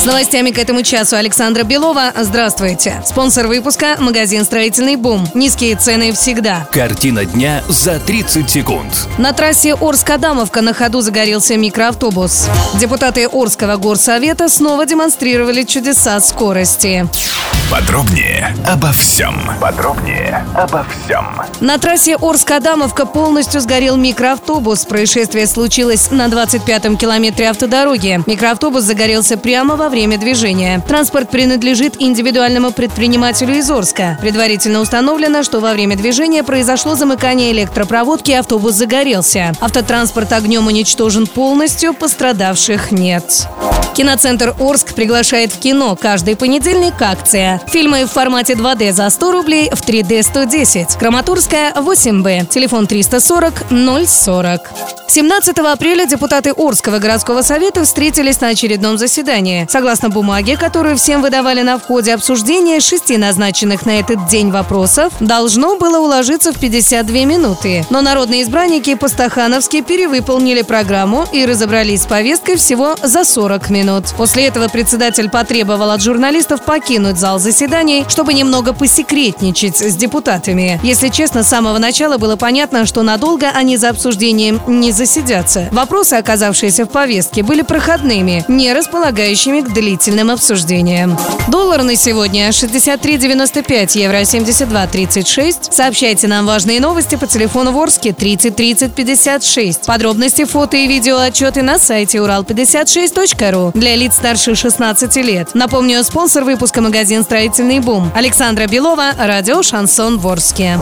С новостями к этому часу Александра Белова. Здравствуйте. Спонсор выпуска – магазин «Строительный бум». Низкие цены всегда. Картина дня за 30 секунд. На трассе Орск-Адамовка на ходу загорелся микроавтобус. Депутаты Орского горсовета снова демонстрировали чудеса скорости. Подробнее обо всем. Подробнее обо всем. На трассе Орск-Адамовка полностью сгорел микроавтобус. Происшествие случилось на 25-м километре автодороги. Микроавтобус загорелся прямо во время движения. Транспорт принадлежит индивидуальному предпринимателю из Орска. Предварительно установлено, что во время движения произошло замыкание электропроводки и автобус загорелся. Автотранспорт огнем уничтожен полностью, пострадавших нет. Киноцентр Орск приглашает в кино. Каждый понедельник акция. Фильмы в формате 2D за 100 рублей, в 3D 110. Краматорская 8Б. Телефон 340 040. 17 апреля депутаты Орского городского совета встретились на очередном заседании. Согласно бумаге, которую всем выдавали на входе обсуждения, шести назначенных на этот день вопросов должно было уложиться в 52 минуты. Но народные избранники по-стахановски перевыполнили программу и разобрались с повесткой всего за 40 минут. После этого председатель потребовал от журналистов покинуть зал заседаний, чтобы немного посекретничать с депутатами. Если честно, с самого начала было понятно, что надолго они за обсуждением не засидятся. Вопросы, оказавшиеся в повестке, были проходными, не располагающими к длительным обсуждениям. Доллар на сегодня 63,95, евро 72,36. Сообщайте нам важные новости по телефону Ворске 30 30 56. Подробности, фото и видео отчеты на сайте урал56.ру для лиц старше 16 лет. Напомню, спонсор выпуска магазин «Строительный бум». Александра Белова, радио «Шансон Ворске».